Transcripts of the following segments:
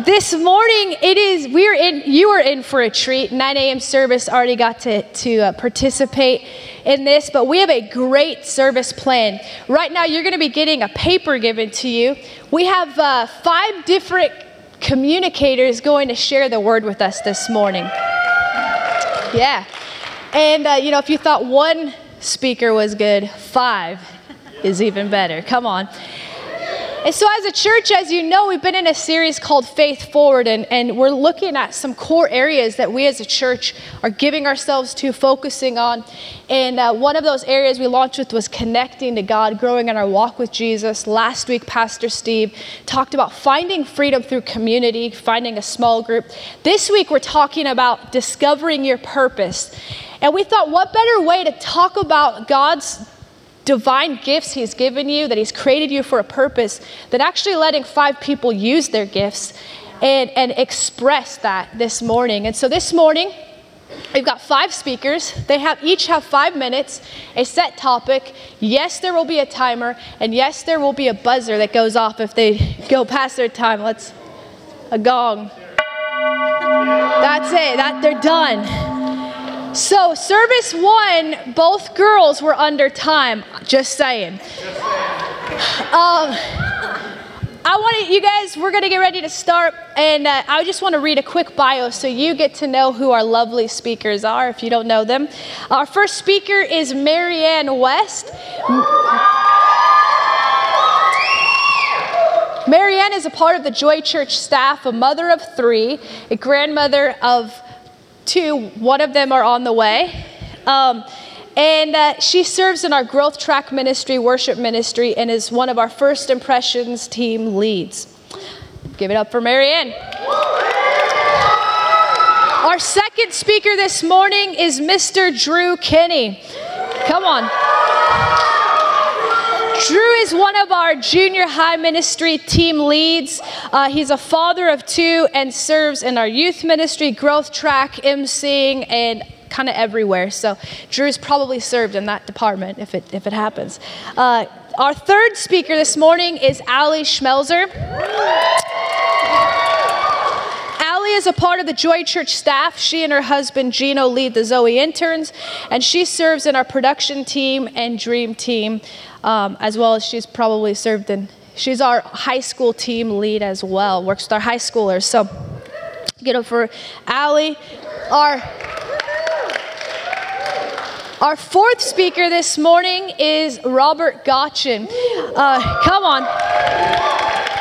This morning, it is we're in. You are in for a treat. 9 a.m. service already got to to uh, participate in this, but we have a great service plan. Right now, you're going to be getting a paper given to you. We have uh, five different communicators going to share the word with us this morning. Yeah, and uh, you know, if you thought one speaker was good, five is even better. Come on. And so, as a church, as you know, we've been in a series called Faith Forward, and, and we're looking at some core areas that we as a church are giving ourselves to, focusing on. And uh, one of those areas we launched with was connecting to God, growing in our walk with Jesus. Last week, Pastor Steve talked about finding freedom through community, finding a small group. This week, we're talking about discovering your purpose. And we thought, what better way to talk about God's divine gifts He's given you, that He's created you for a purpose, than actually letting five people use their gifts and, and express that this morning. And so this morning, We've got five speakers. They have each have five minutes, a set topic. Yes, there will be a timer, and yes, there will be a buzzer that goes off if they go past their time. Let's a gong. That's it. That they're done. So, service one, both girls were under time. Just saying. Um, I want you guys, we're going to get ready to start, and uh, I just want to read a quick bio so you get to know who our lovely speakers are if you don't know them. Our first speaker is Marianne West. Marianne is a part of the Joy Church staff, a mother of three, a grandmother of Two, one of them are on the way. Um, and uh, she serves in our Growth Track Ministry, worship ministry, and is one of our First Impressions team leads. Give it up for Marianne. Our second speaker this morning is Mr. Drew Kinney. Come on. Is one of our junior high ministry team leads. Uh, he's a father of two and serves in our youth ministry, growth track, emceeing, and kind of everywhere. So Drew's probably served in that department if it, if it happens. Uh, our third speaker this morning is Ali Schmelzer. Ali is a part of the Joy Church staff. She and her husband Gino lead the Zoe interns, and she serves in our production team and dream team um, as well as she's probably served in, she's our high school team lead as well, works with our high schoolers. So, get up for Allie. Our, our fourth speaker this morning is Robert Gotchin. Uh, come on.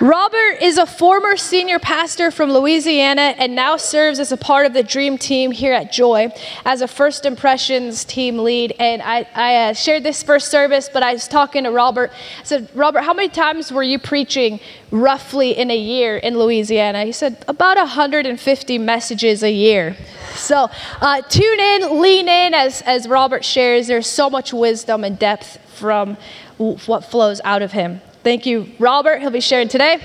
Robert is a former senior pastor from Louisiana and now serves as a part of the Dream Team here at Joy as a First Impressions team lead. And I, I uh, shared this first service, but I was talking to Robert. I said, Robert, how many times were you preaching roughly in a year in Louisiana? He said, about 150 messages a year. So uh, tune in, lean in as, as Robert shares. There's so much wisdom and depth from what flows out of him. Thank you, Robert. He'll be sharing today.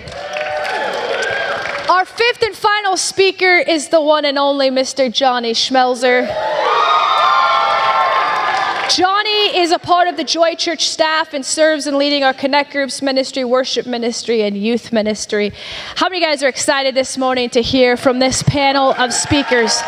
Our fifth and final speaker is the one and only Mr. Johnny Schmelzer. Johnny is a part of the Joy Church staff and serves in leading our Connect Groups ministry, worship ministry, and youth ministry. How many guys are excited this morning to hear from this panel of speakers?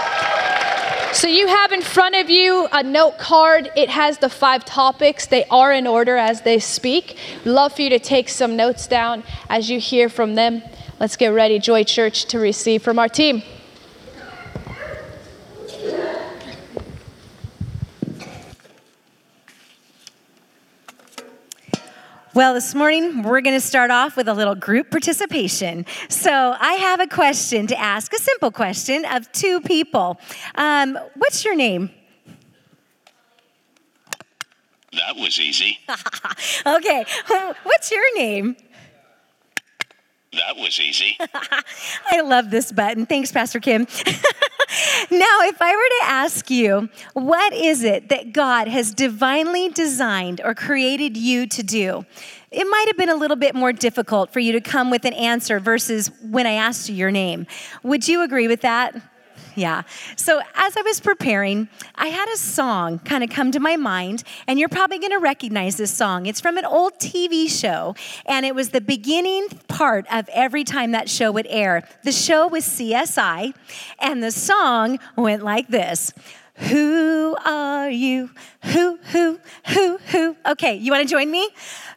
So you have in front of you a note card. It has the five topics. They are in order as they speak. Love for you to take some notes down as you hear from them. Let's get ready, Joy Church, to receive from our team. Well, this morning we're going to start off with a little group participation. So I have a question to ask, a simple question of two people. Um, what's your name? That was easy. okay, what's your name? That was easy. I love this button. Thanks, Pastor Kim. now, if I were to ask you, what is it that God has divinely designed or created you to do? It might have been a little bit more difficult for you to come with an answer versus when I asked you your name. Would you agree with that? Yeah. So as I was preparing, I had a song kind of come to my mind, and you're probably going to recognize this song. It's from an old TV show, and it was the beginning part of every time that show would air. The show was CSI, and the song went like this. Who are you? Who, who, who, who? Okay, you want to join me?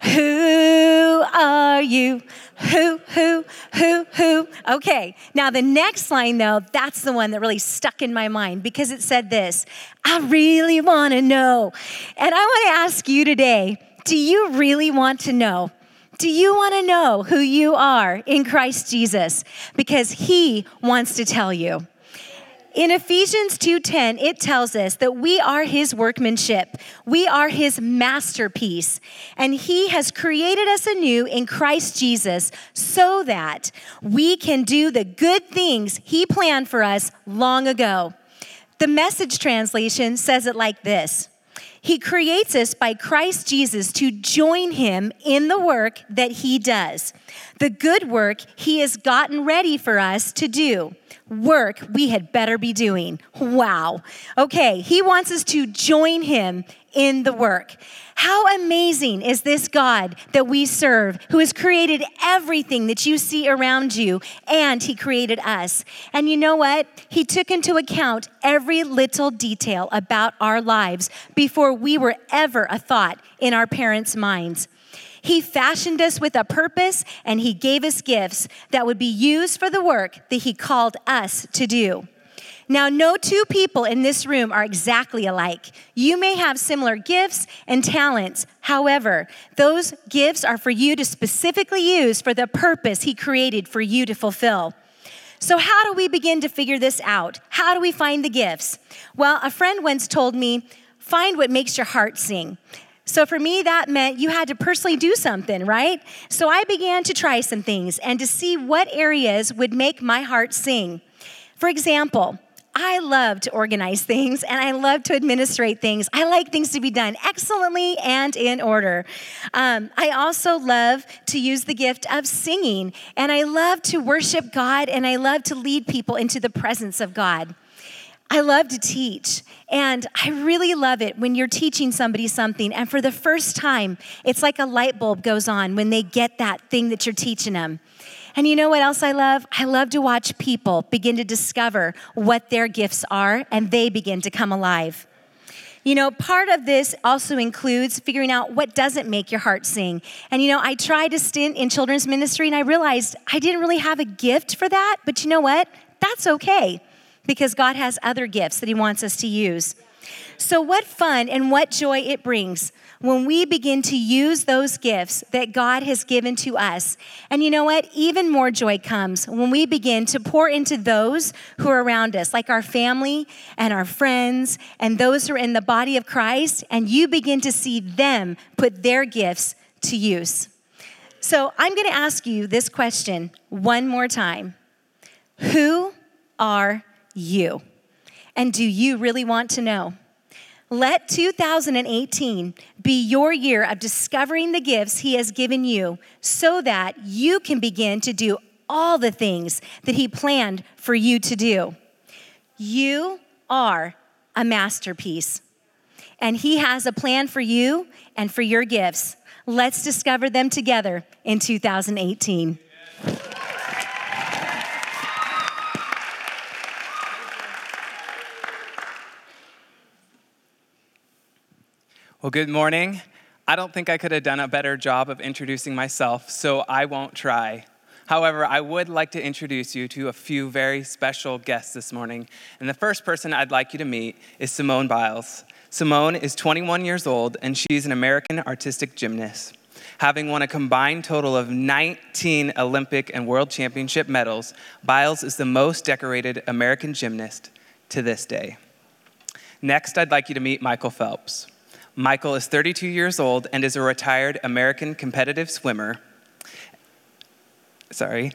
Who are you? Who, who, who, who? Okay, now the next line, though, that's the one that really stuck in my mind because it said this I really want to know. And I want to ask you today do you really want to know? Do you want to know who you are in Christ Jesus? Because He wants to tell you. In Ephesians 2:10, it tells us that we are his workmanship. We are his masterpiece, and he has created us anew in Christ Jesus so that we can do the good things he planned for us long ago. The message translation says it like this. He creates us by Christ Jesus to join him in the work that he does, the good work he has gotten ready for us to do work we had better be doing. Wow. Okay, he wants us to join him in the work. How amazing is this God that we serve, who has created everything that you see around you, and He created us. And you know what? He took into account every little detail about our lives before we were ever a thought in our parents' minds. He fashioned us with a purpose and He gave us gifts that would be used for the work that He called us to do. Now, no two people in this room are exactly alike. You may have similar gifts and talents. However, those gifts are for you to specifically use for the purpose He created for you to fulfill. So, how do we begin to figure this out? How do we find the gifts? Well, a friend once told me, find what makes your heart sing. So for me, that meant you had to personally do something, right? So I began to try some things and to see what areas would make my heart sing. For example, I love to organize things and I love to administrate things. I like things to be done excellently and in order. Um, I also love to use the gift of singing and I love to worship God and I love to lead people into the presence of God. I love to teach, and I really love it when you're teaching somebody something, and for the first time, it's like a light bulb goes on when they get that thing that you're teaching them. And you know what else I love? I love to watch people begin to discover what their gifts are, and they begin to come alive. You know, part of this also includes figuring out what doesn't make your heart sing. And you know, I tried a stint in children's ministry and I realized I didn't really have a gift for that, but you know what? That's okay because God has other gifts that He wants us to use. So, what fun and what joy it brings when we begin to use those gifts that God has given to us. And you know what? Even more joy comes when we begin to pour into those who are around us, like our family and our friends and those who are in the body of Christ, and you begin to see them put their gifts to use. So, I'm going to ask you this question one more time Who are you. And do you really want to know? Let 2018 be your year of discovering the gifts He has given you so that you can begin to do all the things that He planned for you to do. You are a masterpiece, and He has a plan for you and for your gifts. Let's discover them together in 2018. Well, good morning. I don't think I could have done a better job of introducing myself, so I won't try. However, I would like to introduce you to a few very special guests this morning. And the first person I'd like you to meet is Simone Biles. Simone is 21 years old, and she's an American artistic gymnast. Having won a combined total of 19 Olympic and World Championship medals, Biles is the most decorated American gymnast to this day. Next, I'd like you to meet Michael Phelps. Michael is 32 years old and is a retired American competitive swimmer. Sorry,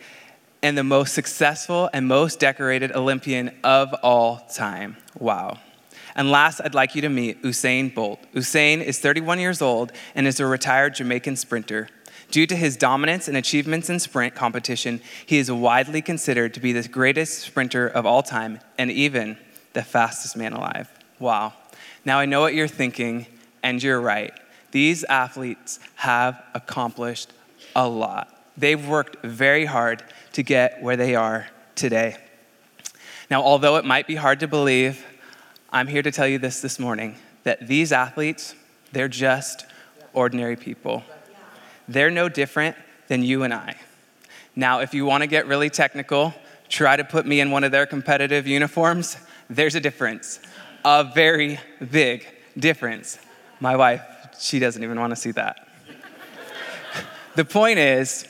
and the most successful and most decorated Olympian of all time. Wow. And last, I'd like you to meet Usain Bolt. Usain is 31 years old and is a retired Jamaican sprinter. Due to his dominance and achievements in sprint competition, he is widely considered to be the greatest sprinter of all time and even the fastest man alive. Wow. Now I know what you're thinking, and you're right. These athletes have accomplished a lot. They've worked very hard to get where they are today. Now, although it might be hard to believe, I'm here to tell you this this morning that these athletes, they're just ordinary people. They're no different than you and I. Now, if you want to get really technical, try to put me in one of their competitive uniforms. There's a difference, a very big difference. My wife, she doesn't even want to see that. the point is,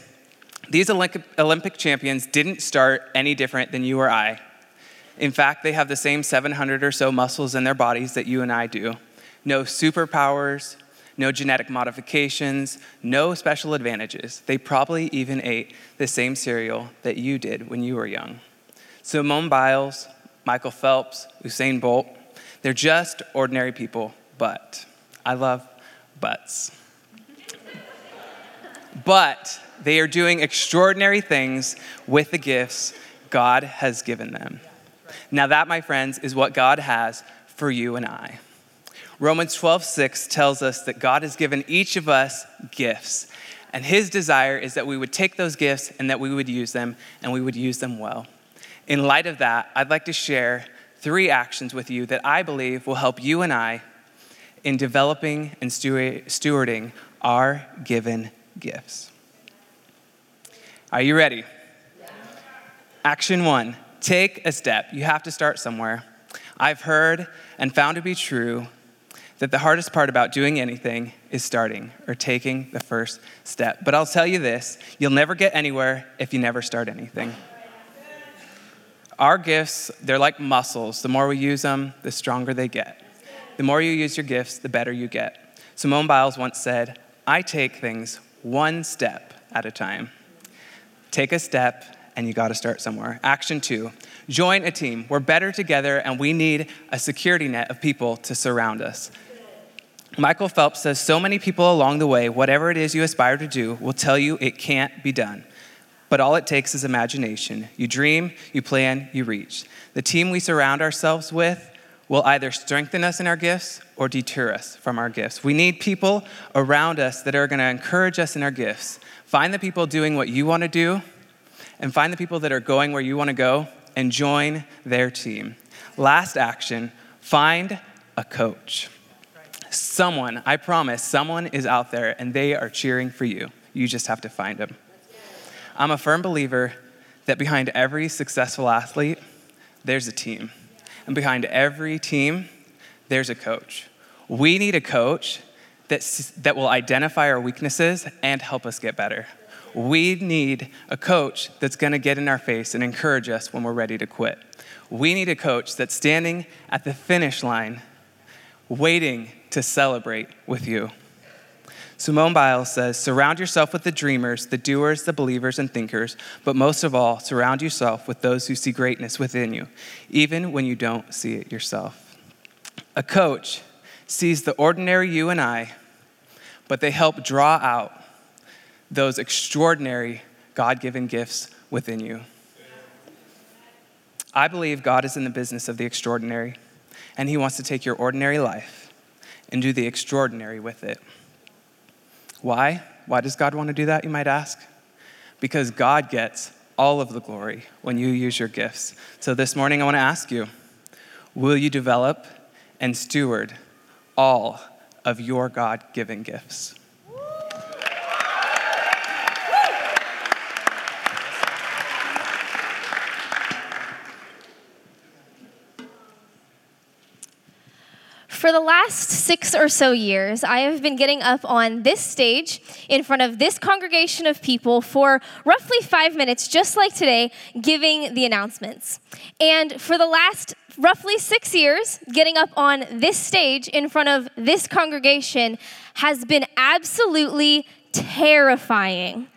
these Olympic champions didn't start any different than you or I. In fact, they have the same 700 or so muscles in their bodies that you and I do. No superpowers, no genetic modifications, no special advantages. They probably even ate the same cereal that you did when you were young. Simone Biles, Michael Phelps, Usain Bolt, they're just ordinary people, but I love butts. but they are doing extraordinary things with the gifts God has given them. Now, that, my friends, is what God has for you and I. Romans 12, 6 tells us that God has given each of us gifts. And his desire is that we would take those gifts and that we would use them and we would use them well. In light of that, I'd like to share three actions with you that I believe will help you and I in developing and stewarding our given gifts. Are you ready? Action one take a step. You have to start somewhere. I've heard and found to be true that the hardest part about doing anything is starting or taking the first step. But I'll tell you this you'll never get anywhere if you never start anything. Our gifts, they're like muscles. The more we use them, the stronger they get. The more you use your gifts, the better you get. Simone Biles once said, I take things one step at a time. Take a step, and you got to start somewhere. Action two join a team. We're better together, and we need a security net of people to surround us. Michael Phelps says so many people along the way, whatever it is you aspire to do, will tell you it can't be done. But all it takes is imagination. You dream, you plan, you reach. The team we surround ourselves with will either strengthen us in our gifts or deter us from our gifts. We need people around us that are going to encourage us in our gifts. Find the people doing what you want to do, and find the people that are going where you want to go, and join their team. Last action find a coach. Someone, I promise, someone is out there and they are cheering for you. You just have to find them. I'm a firm believer that behind every successful athlete, there's a team. And behind every team, there's a coach. We need a coach that, that will identify our weaknesses and help us get better. We need a coach that's gonna get in our face and encourage us when we're ready to quit. We need a coach that's standing at the finish line, waiting to celebrate with you. Simone Biles says, Surround yourself with the dreamers, the doers, the believers, and thinkers, but most of all, surround yourself with those who see greatness within you, even when you don't see it yourself. A coach sees the ordinary you and I, but they help draw out those extraordinary God given gifts within you. I believe God is in the business of the extraordinary, and He wants to take your ordinary life and do the extraordinary with it. Why? Why does God want to do that, you might ask? Because God gets all of the glory when you use your gifts. So this morning, I want to ask you will you develop and steward all of your God given gifts? For the last six or so years, I have been getting up on this stage in front of this congregation of people for roughly five minutes, just like today, giving the announcements. And for the last roughly six years, getting up on this stage in front of this congregation has been absolutely terrifying.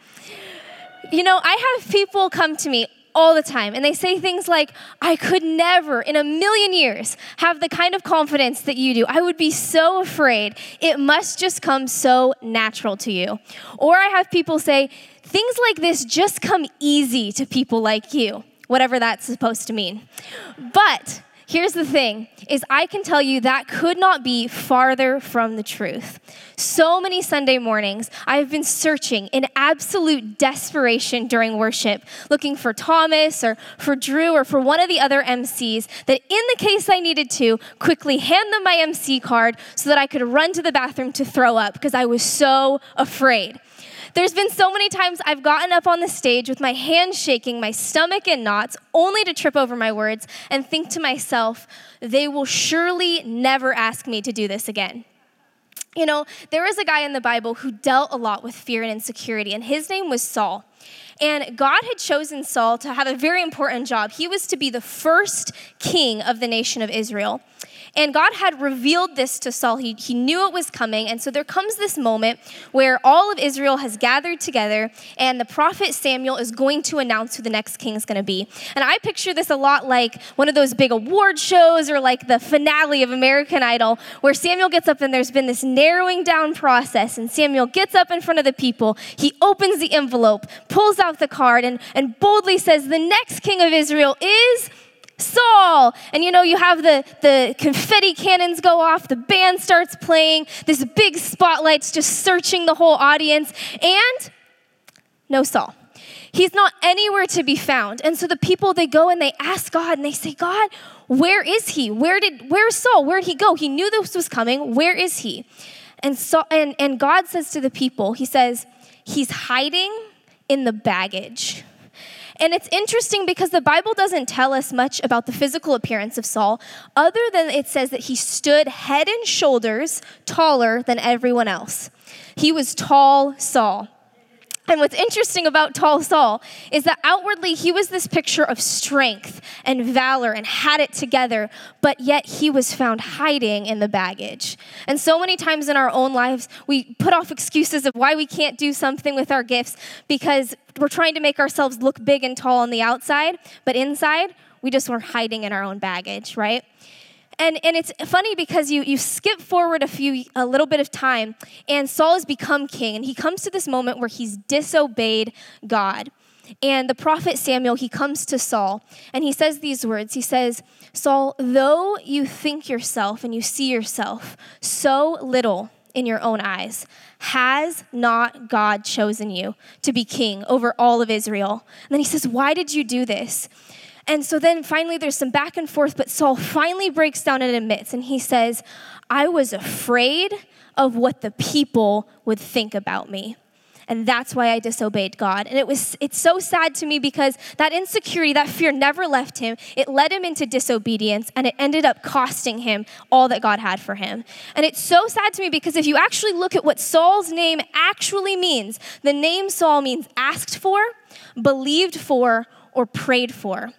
You know, I have people come to me all the time. And they say things like, I could never in a million years have the kind of confidence that you do. I would be so afraid. It must just come so natural to you. Or I have people say, things like this just come easy to people like you, whatever that's supposed to mean. But Here's the thing is I can tell you that could not be farther from the truth. So many Sunday mornings I've been searching in absolute desperation during worship, looking for Thomas or for Drew or for one of the other MCs that in the case I needed to quickly hand them my MC card so that I could run to the bathroom to throw up because I was so afraid. There's been so many times I've gotten up on the stage with my hands shaking, my stomach in knots, only to trip over my words and think to myself, they will surely never ask me to do this again. You know, there was a guy in the Bible who dealt a lot with fear and insecurity, and his name was Saul. And God had chosen Saul to have a very important job. He was to be the first king of the nation of Israel. And God had revealed this to Saul. He, he knew it was coming. And so there comes this moment where all of Israel has gathered together, and the prophet Samuel is going to announce who the next king is going to be. And I picture this a lot like one of those big award shows or like the finale of American Idol, where Samuel gets up and there's been this narrowing down process. And Samuel gets up in front of the people, he opens the envelope, pulls out the card, and, and boldly says, The next king of Israel is. Saul. And you know, you have the, the confetti cannons go off, the band starts playing, this big spotlight's just searching the whole audience, and no Saul. He's not anywhere to be found. And so the people they go and they ask God and they say, God, where is he? Where did where's Saul? Where did he go? He knew this was coming. Where is he? And so and, and God says to the people, He says, He's hiding in the baggage. And it's interesting because the Bible doesn't tell us much about the physical appearance of Saul, other than it says that he stood head and shoulders taller than everyone else. He was tall Saul. And what's interesting about tall Saul is that outwardly he was this picture of strength and valor and had it together, but yet he was found hiding in the baggage. And so many times in our own lives, we put off excuses of why we can't do something with our gifts because we're trying to make ourselves look big and tall on the outside, but inside, we just were hiding in our own baggage, right? And, and it's funny because you, you skip forward a few a little bit of time and Saul has become king and he comes to this moment where he's disobeyed God. And the prophet Samuel, he comes to Saul and he says these words. He says, Saul, though you think yourself and you see yourself so little in your own eyes, has not God chosen you to be king over all of Israel? And then he says, Why did you do this? And so then finally there's some back and forth, but Saul finally breaks down and admits, and he says, I was afraid of what the people would think about me. And that's why I disobeyed God. And it was it's so sad to me because that insecurity, that fear never left him. It led him into disobedience and it ended up costing him all that God had for him. And it's so sad to me because if you actually look at what Saul's name actually means, the name Saul means asked for, believed for, or prayed for.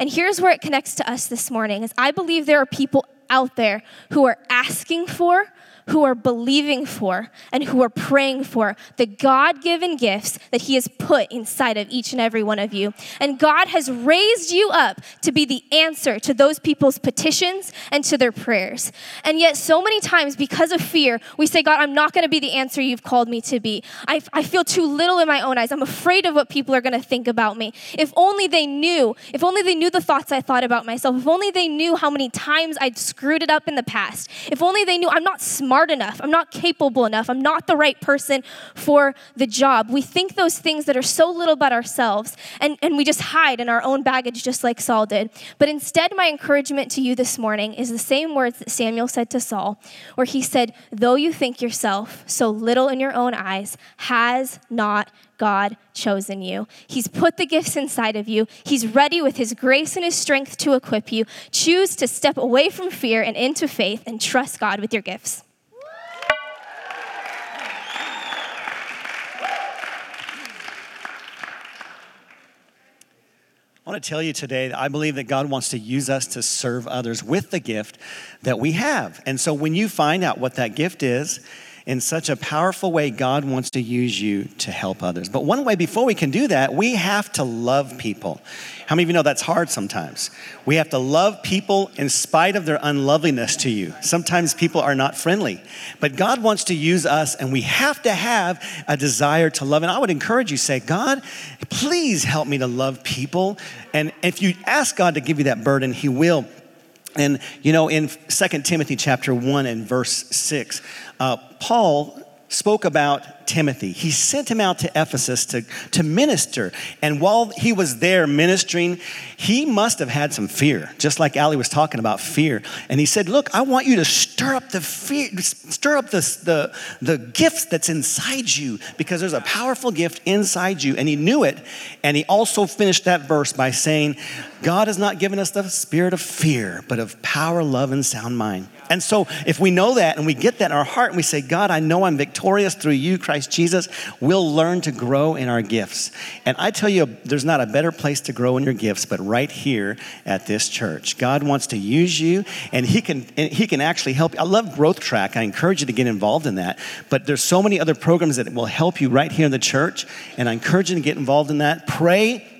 And here's where it connects to us this morning is I believe there are people out there who are asking for who are believing for and who are praying for the God given gifts that He has put inside of each and every one of you. And God has raised you up to be the answer to those people's petitions and to their prayers. And yet, so many times, because of fear, we say, God, I'm not going to be the answer you've called me to be. I, I feel too little in my own eyes. I'm afraid of what people are going to think about me. If only they knew, if only they knew the thoughts I thought about myself, if only they knew how many times I'd screwed it up in the past, if only they knew I'm not smart smart enough. I'm not capable enough. I'm not the right person for the job. We think those things that are so little about ourselves and, and we just hide in our own baggage, just like Saul did. But instead, my encouragement to you this morning is the same words that Samuel said to Saul, where he said, Though you think yourself so little in your own eyes, has not God chosen you. He's put the gifts inside of you. He's ready with His grace and His strength to equip you. Choose to step away from fear and into faith and trust God with your gifts. I want to tell you today that I believe that God wants to use us to serve others with the gift that we have. And so when you find out what that gift is, in such a powerful way, God wants to use you to help others. But one way before we can do that, we have to love people. How many of you know that's hard sometimes? We have to love people in spite of their unloveliness to you. Sometimes people are not friendly, but God wants to use us, and we have to have a desire to love. And I would encourage you, say, God, please help me to love people. And if you ask God to give you that burden, He will. And you know, in 2 Timothy chapter 1 and verse 6, uh, Paul spoke about Timothy. He sent him out to Ephesus to, to minister. And while he was there ministering, he must have had some fear, just like Ali was talking about fear. And he said, Look, I want you to stir up the fear, stir up the, the, the gifts that's inside you, because there's a powerful gift inside you. And he knew it. And he also finished that verse by saying, God has not given us the spirit of fear, but of power, love, and sound mind. And so, if we know that and we get that in our heart and we say, God, I know I'm victorious through you, Christ Jesus, we'll learn to grow in our gifts. And I tell you, there's not a better place to grow in your gifts but right here at this church. God wants to use you and He can, and he can actually help. you. I love Growth Track. I encourage you to get involved in that. But there's so many other programs that will help you right here in the church. And I encourage you to get involved in that. Pray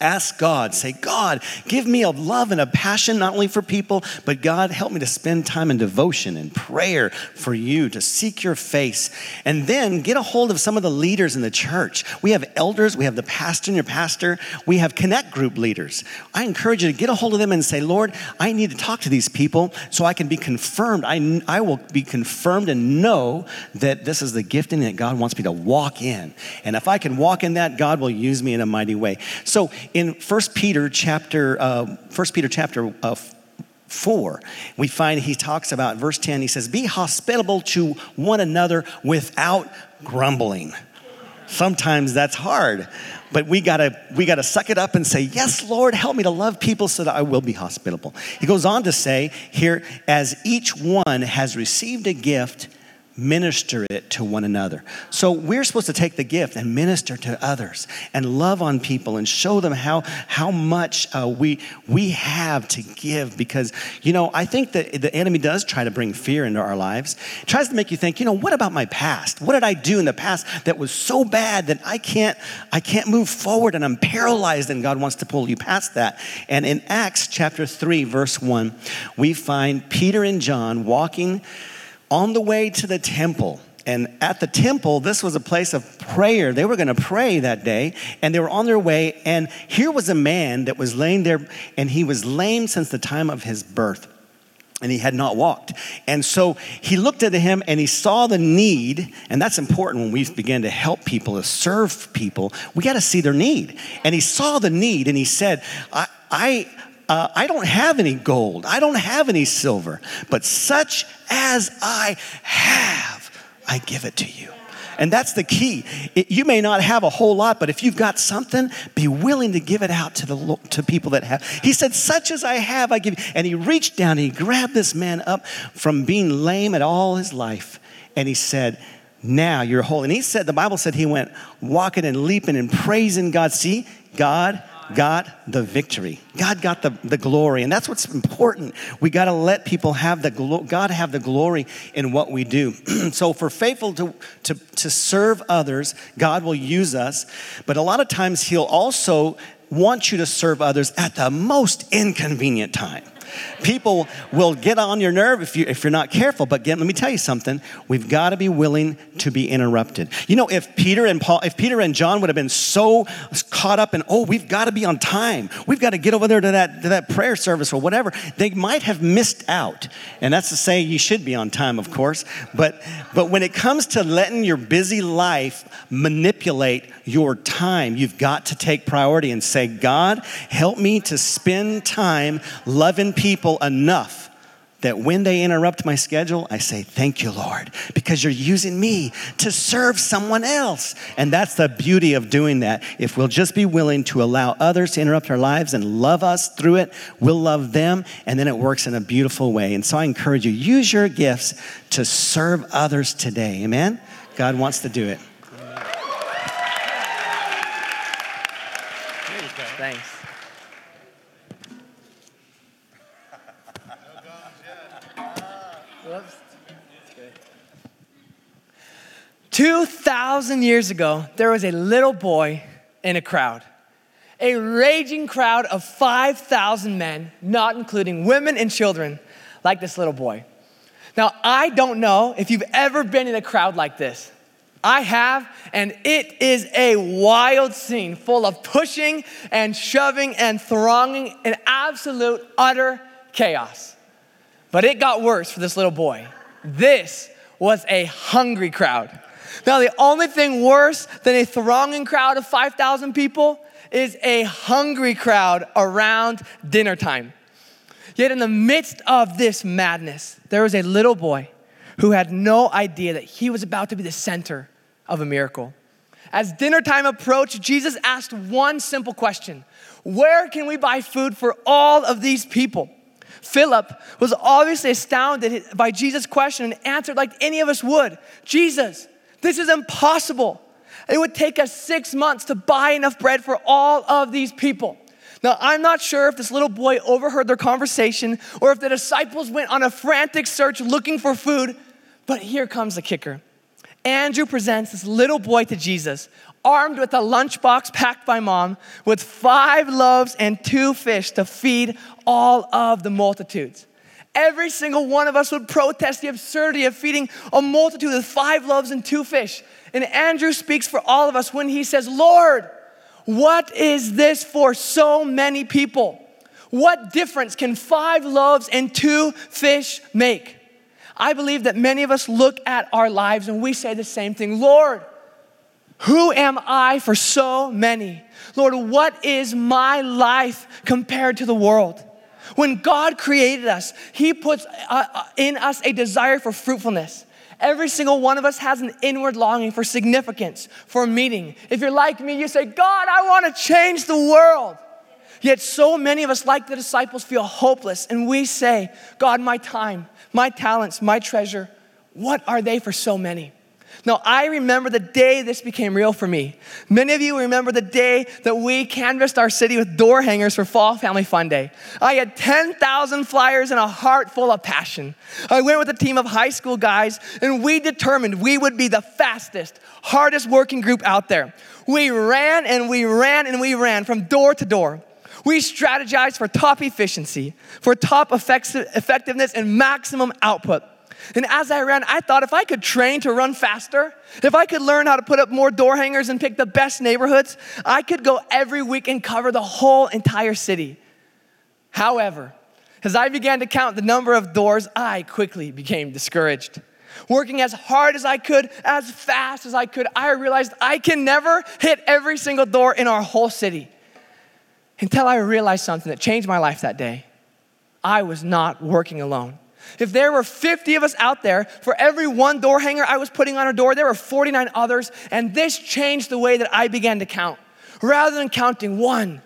Ask God, say, God, give me a love and a passion not only for people, but God, help me to spend time in devotion and prayer for you, to seek your face. And then get a hold of some of the leaders in the church. We have elders, we have the pastor and your pastor, we have connect group leaders. I encourage you to get a hold of them and say, Lord, I need to talk to these people so I can be confirmed. I, I will be confirmed and know that this is the gifting that God wants me to walk in. And if I can walk in that, God will use me in a mighty way. So, in 1 Peter chapter, uh, 1 Peter chapter uh, 4, we find he talks about, verse 10, he says, Be hospitable to one another without grumbling. Sometimes that's hard, but we gotta, we gotta suck it up and say, Yes, Lord, help me to love people so that I will be hospitable. He goes on to say here, as each one has received a gift, minister it to one another. So we're supposed to take the gift and minister to others and love on people and show them how, how much uh, we, we have to give because, you know, I think that the enemy does try to bring fear into our lives. It tries to make you think, you know, what about my past? What did I do in the past that was so bad that I can't, I can't move forward and I'm paralyzed and God wants to pull you past that. And in Acts chapter 3, verse 1, we find Peter and John walking on the way to the temple. And at the temple, this was a place of prayer. They were going to pray that day, and they were on their way. And here was a man that was laying there, and he was lame since the time of his birth, and he had not walked. And so he looked at him and he saw the need, and that's important when we begin to help people, to serve people. We got to see their need. And he saw the need, and he said, I, I uh, I don't have any gold, I don't have any silver, but such as I have, I give it to you. And that's the key. It, you may not have a whole lot, but if you've got something, be willing to give it out to the to people that have. He said, "Such as I have, I give." And he reached down and he grabbed this man up from being lame at all his life, and he said, "Now you're whole." And he said, the Bible said he went walking and leaping and praising God. See, God got the victory. God got the, the glory. And that's what's important. We got to let people have the glo- God have the glory in what we do. so for faithful to, to, to serve others, God will use us. But a lot of times he'll also want you to serve others at the most inconvenient time. People will get on your nerve if, you, if you're not careful. But again, let me tell you something. We've got to be willing to be interrupted. You know, if Peter and Paul, if Peter and John would have been so caught up in, oh, we've got to be on time. We've got to get over there to that, to that prayer service or whatever, they might have missed out. And that's to say you should be on time, of course. But, but when it comes to letting your busy life manipulate your time, you've got to take priority and say, God, help me to spend time loving people enough that when they interrupt my schedule, I say, Thank you, Lord, because you're using me to serve someone else. And that's the beauty of doing that. If we'll just be willing to allow others to interrupt our lives and love us through it, we'll love them, and then it works in a beautiful way. And so I encourage you, use your gifts to serve others today. Amen? God wants to do it. Thanks. 2,000 years ago, there was a little boy in a crowd, a raging crowd of 5,000 men, not including women and children, like this little boy. Now, I don't know if you've ever been in a crowd like this. I have, and it is a wild scene full of pushing and shoving and thronging and absolute, utter chaos. But it got worse for this little boy. This was a hungry crowd. Now, the only thing worse than a thronging crowd of 5,000 people is a hungry crowd around dinner time. Yet, in the midst of this madness, there was a little boy who had no idea that he was about to be the center of a miracle. As dinner time approached, Jesus asked one simple question Where can we buy food for all of these people? Philip was obviously astounded by Jesus' question and answered like any of us would Jesus, this is impossible. It would take us six months to buy enough bread for all of these people. Now, I'm not sure if this little boy overheard their conversation or if the disciples went on a frantic search looking for food, but here comes the kicker. Andrew presents this little boy to Jesus, armed with a lunchbox packed by mom, with five loaves and two fish to feed all of the multitudes. Every single one of us would protest the absurdity of feeding a multitude with five loaves and two fish. And Andrew speaks for all of us when he says, Lord, what is this for so many people? What difference can five loaves and two fish make? I believe that many of us look at our lives and we say the same thing Lord, who am I for so many? Lord, what is my life compared to the world? When God created us, He puts uh, uh, in us a desire for fruitfulness. Every single one of us has an inward longing for significance, for meaning. If you're like me, you say, God, I want to change the world. Yet so many of us, like the disciples, feel hopeless, and we say, God, my time, my talents, my treasure, what are they for so many? Now, I remember the day this became real for me. Many of you remember the day that we canvassed our city with door hangers for Fall Family Fun Day. I had 10,000 flyers and a heart full of passion. I went with a team of high school guys, and we determined we would be the fastest, hardest working group out there. We ran and we ran and we ran from door to door. We strategized for top efficiency, for top effectiveness, and maximum output. And as I ran, I thought if I could train to run faster, if I could learn how to put up more door hangers and pick the best neighborhoods, I could go every week and cover the whole entire city. However, as I began to count the number of doors, I quickly became discouraged. Working as hard as I could, as fast as I could, I realized I can never hit every single door in our whole city. Until I realized something that changed my life that day. I was not working alone. If there were 50 of us out there, for every one door hanger I was putting on a door, there were 49 others, and this changed the way that I began to count. Rather than counting one,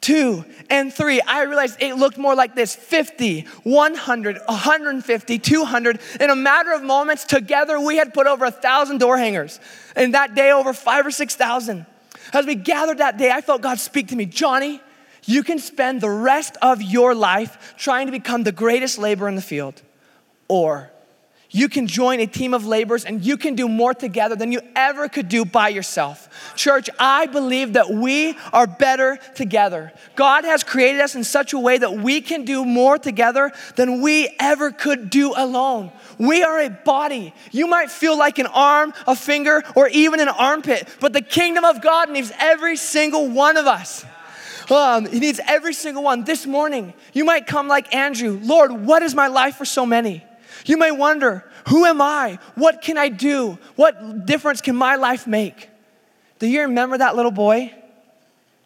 two, and three, I realized it looked more like this 50, 100, 150, 200. In a matter of moments, together we had put over a thousand door hangers, and that day over five or 6,000. As we gathered that day, I felt God speak to me Johnny, you can spend the rest of your life trying to become the greatest laborer in the field, or you can join a team of laborers and you can do more together than you ever could do by yourself. Church, I believe that we are better together. God has created us in such a way that we can do more together than we ever could do alone. We are a body. You might feel like an arm, a finger, or even an armpit, but the kingdom of God needs every single one of us. Um, he needs every single one. This morning, you might come like Andrew Lord, what is my life for so many? You may wonder, who am I? What can I do? What difference can my life make? Do you remember that little boy?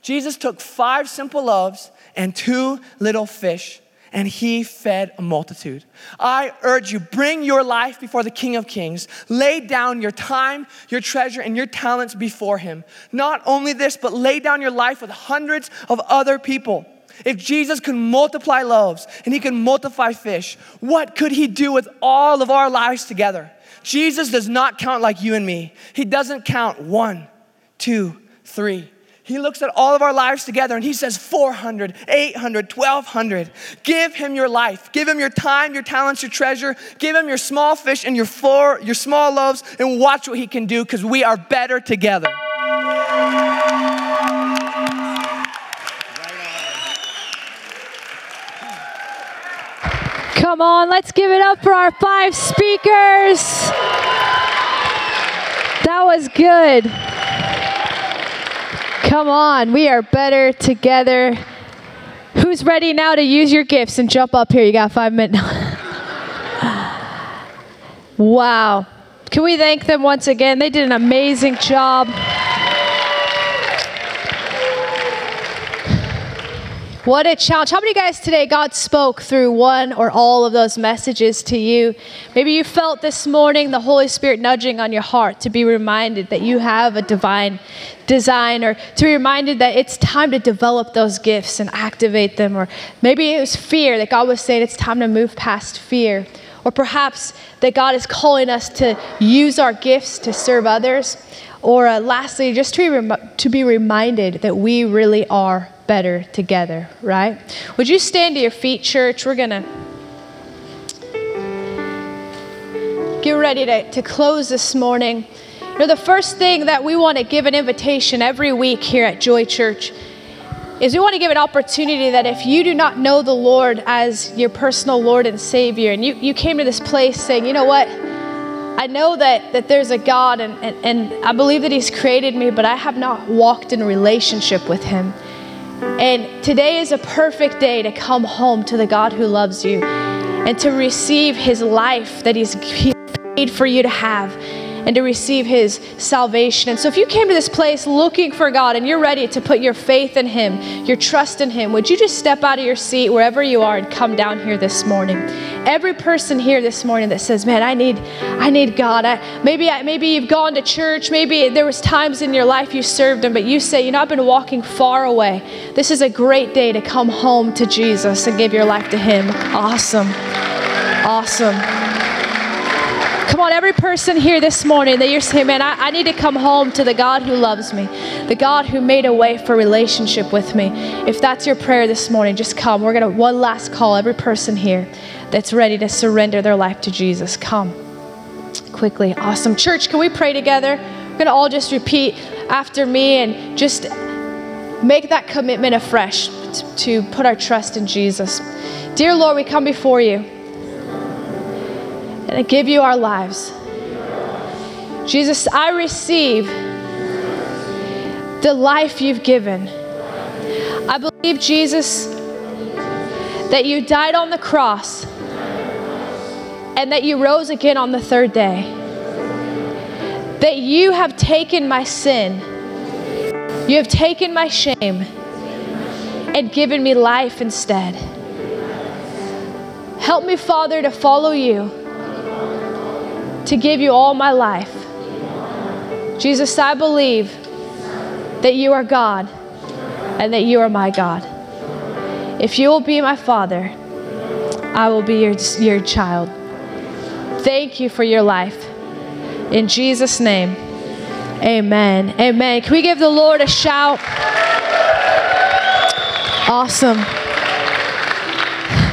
Jesus took five simple loaves and two little fish and he fed a multitude. I urge you, bring your life before the King of Kings. Lay down your time, your treasure, and your talents before him. Not only this, but lay down your life with hundreds of other people. If Jesus could multiply loaves and he could multiply fish, what could he do with all of our lives together? Jesus does not count like you and me. He doesn't count one, two, three. He looks at all of our lives together and he says 400, 800, 1200. Give him your life. Give him your time, your talents, your treasure. Give him your small fish and your four, your small loaves and watch what he can do because we are better together. Come on, let's give it up for our five speakers. That was good. Come on, we are better together. Who's ready now to use your gifts and jump up here? You got five minutes. wow. Can we thank them once again? They did an amazing job. What a challenge. How many guys today God spoke through one or all of those messages to you? Maybe you felt this morning the Holy Spirit nudging on your heart to be reminded that you have a divine design or to be reminded that it's time to develop those gifts and activate them. Or maybe it was fear that God was saying it's time to move past fear. Or perhaps that God is calling us to use our gifts to serve others. Or uh, lastly, just to be, rem- to be reminded that we really are better together, right? Would you stand to your feet, church? We're going to get ready to, to close this morning. You know, the first thing that we want to give an invitation every week here at Joy Church is we want to give an opportunity that if you do not know the Lord as your personal Lord and Savior, and you, you came to this place saying, you know what? I know that, that there's a God and, and, and I believe that He's created me, but I have not walked in relationship with Him. And today is a perfect day to come home to the God who loves you and to receive his life that he's paid for you to have and to receive his salvation. And so if you came to this place looking for God and you're ready to put your faith in him, your trust in him, would you just step out of your seat wherever you are and come down here this morning? Every person here this morning that says, "Man, I need I need God." I, maybe I, maybe you've gone to church, maybe there was times in your life you served him, but you say, "You know, I've been walking far away." This is a great day to come home to Jesus and give your life to him. Awesome. Awesome. Come on, every person here this morning that you're saying, man, I, I, need to come home to the God who loves me, the God who made a way for relationship with me. If that's your prayer this morning, just come. We're going to, one last call, every person here that's ready to surrender their life to Jesus. Come quickly. Awesome. Church, can we pray together? We're going to all just repeat after me and just make that commitment afresh to put our trust in Jesus. Dear Lord, we come before you and I give you our lives. Jesus, I receive the life you've given. I believe, Jesus, that you died on the cross and that you rose again on the third day. That you have taken my sin, you have taken my shame, and given me life instead. Help me, Father, to follow you to give you all my life. Jesus, I believe that you are God and that you are my God. If you will be my Father, I will be your, your child. Thank you for your life. In Jesus' name, amen. Amen. Can we give the Lord a shout? Awesome.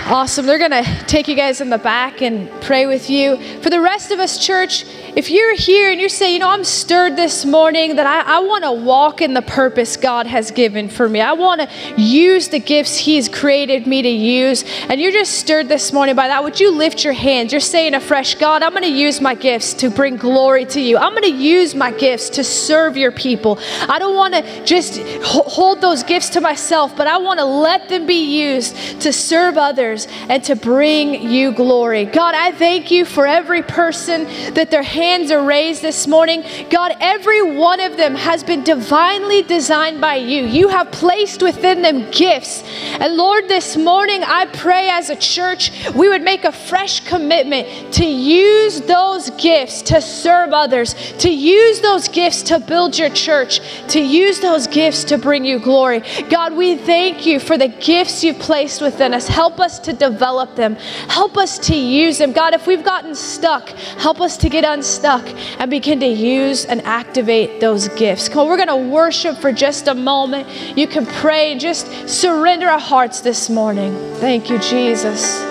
Awesome. They're going to take you guys in the back and pray with you. For the rest of us, church, if you're here and you're saying, you know, I'm stirred this morning that I, I want to walk in the purpose God has given for me, I want to use the gifts He's created me to use, and you're just stirred this morning by that, would you lift your hands? You're saying afresh, God, I'm going to use my gifts to bring glory to you. I'm going to use my gifts to serve your people. I don't want to just hold those gifts to myself, but I want to let them be used to serve others and to bring you glory. God, I thank you for every person that their hands hands are raised this morning, God, every one of them has been divinely designed by you. You have placed within them gifts. And Lord, this morning I pray as a church we would make a fresh commitment to use those gifts to serve others, to use those gifts to build your church, to use those gifts to bring you glory. God, we thank you for the gifts you've placed within us. Help us to develop them, help us to use them. God, if we've gotten stuck, help us to get unstuck stuck and begin to use and activate those gifts. Come on, we're going to worship for just a moment. You can pray just surrender our hearts this morning. Thank you, Jesus.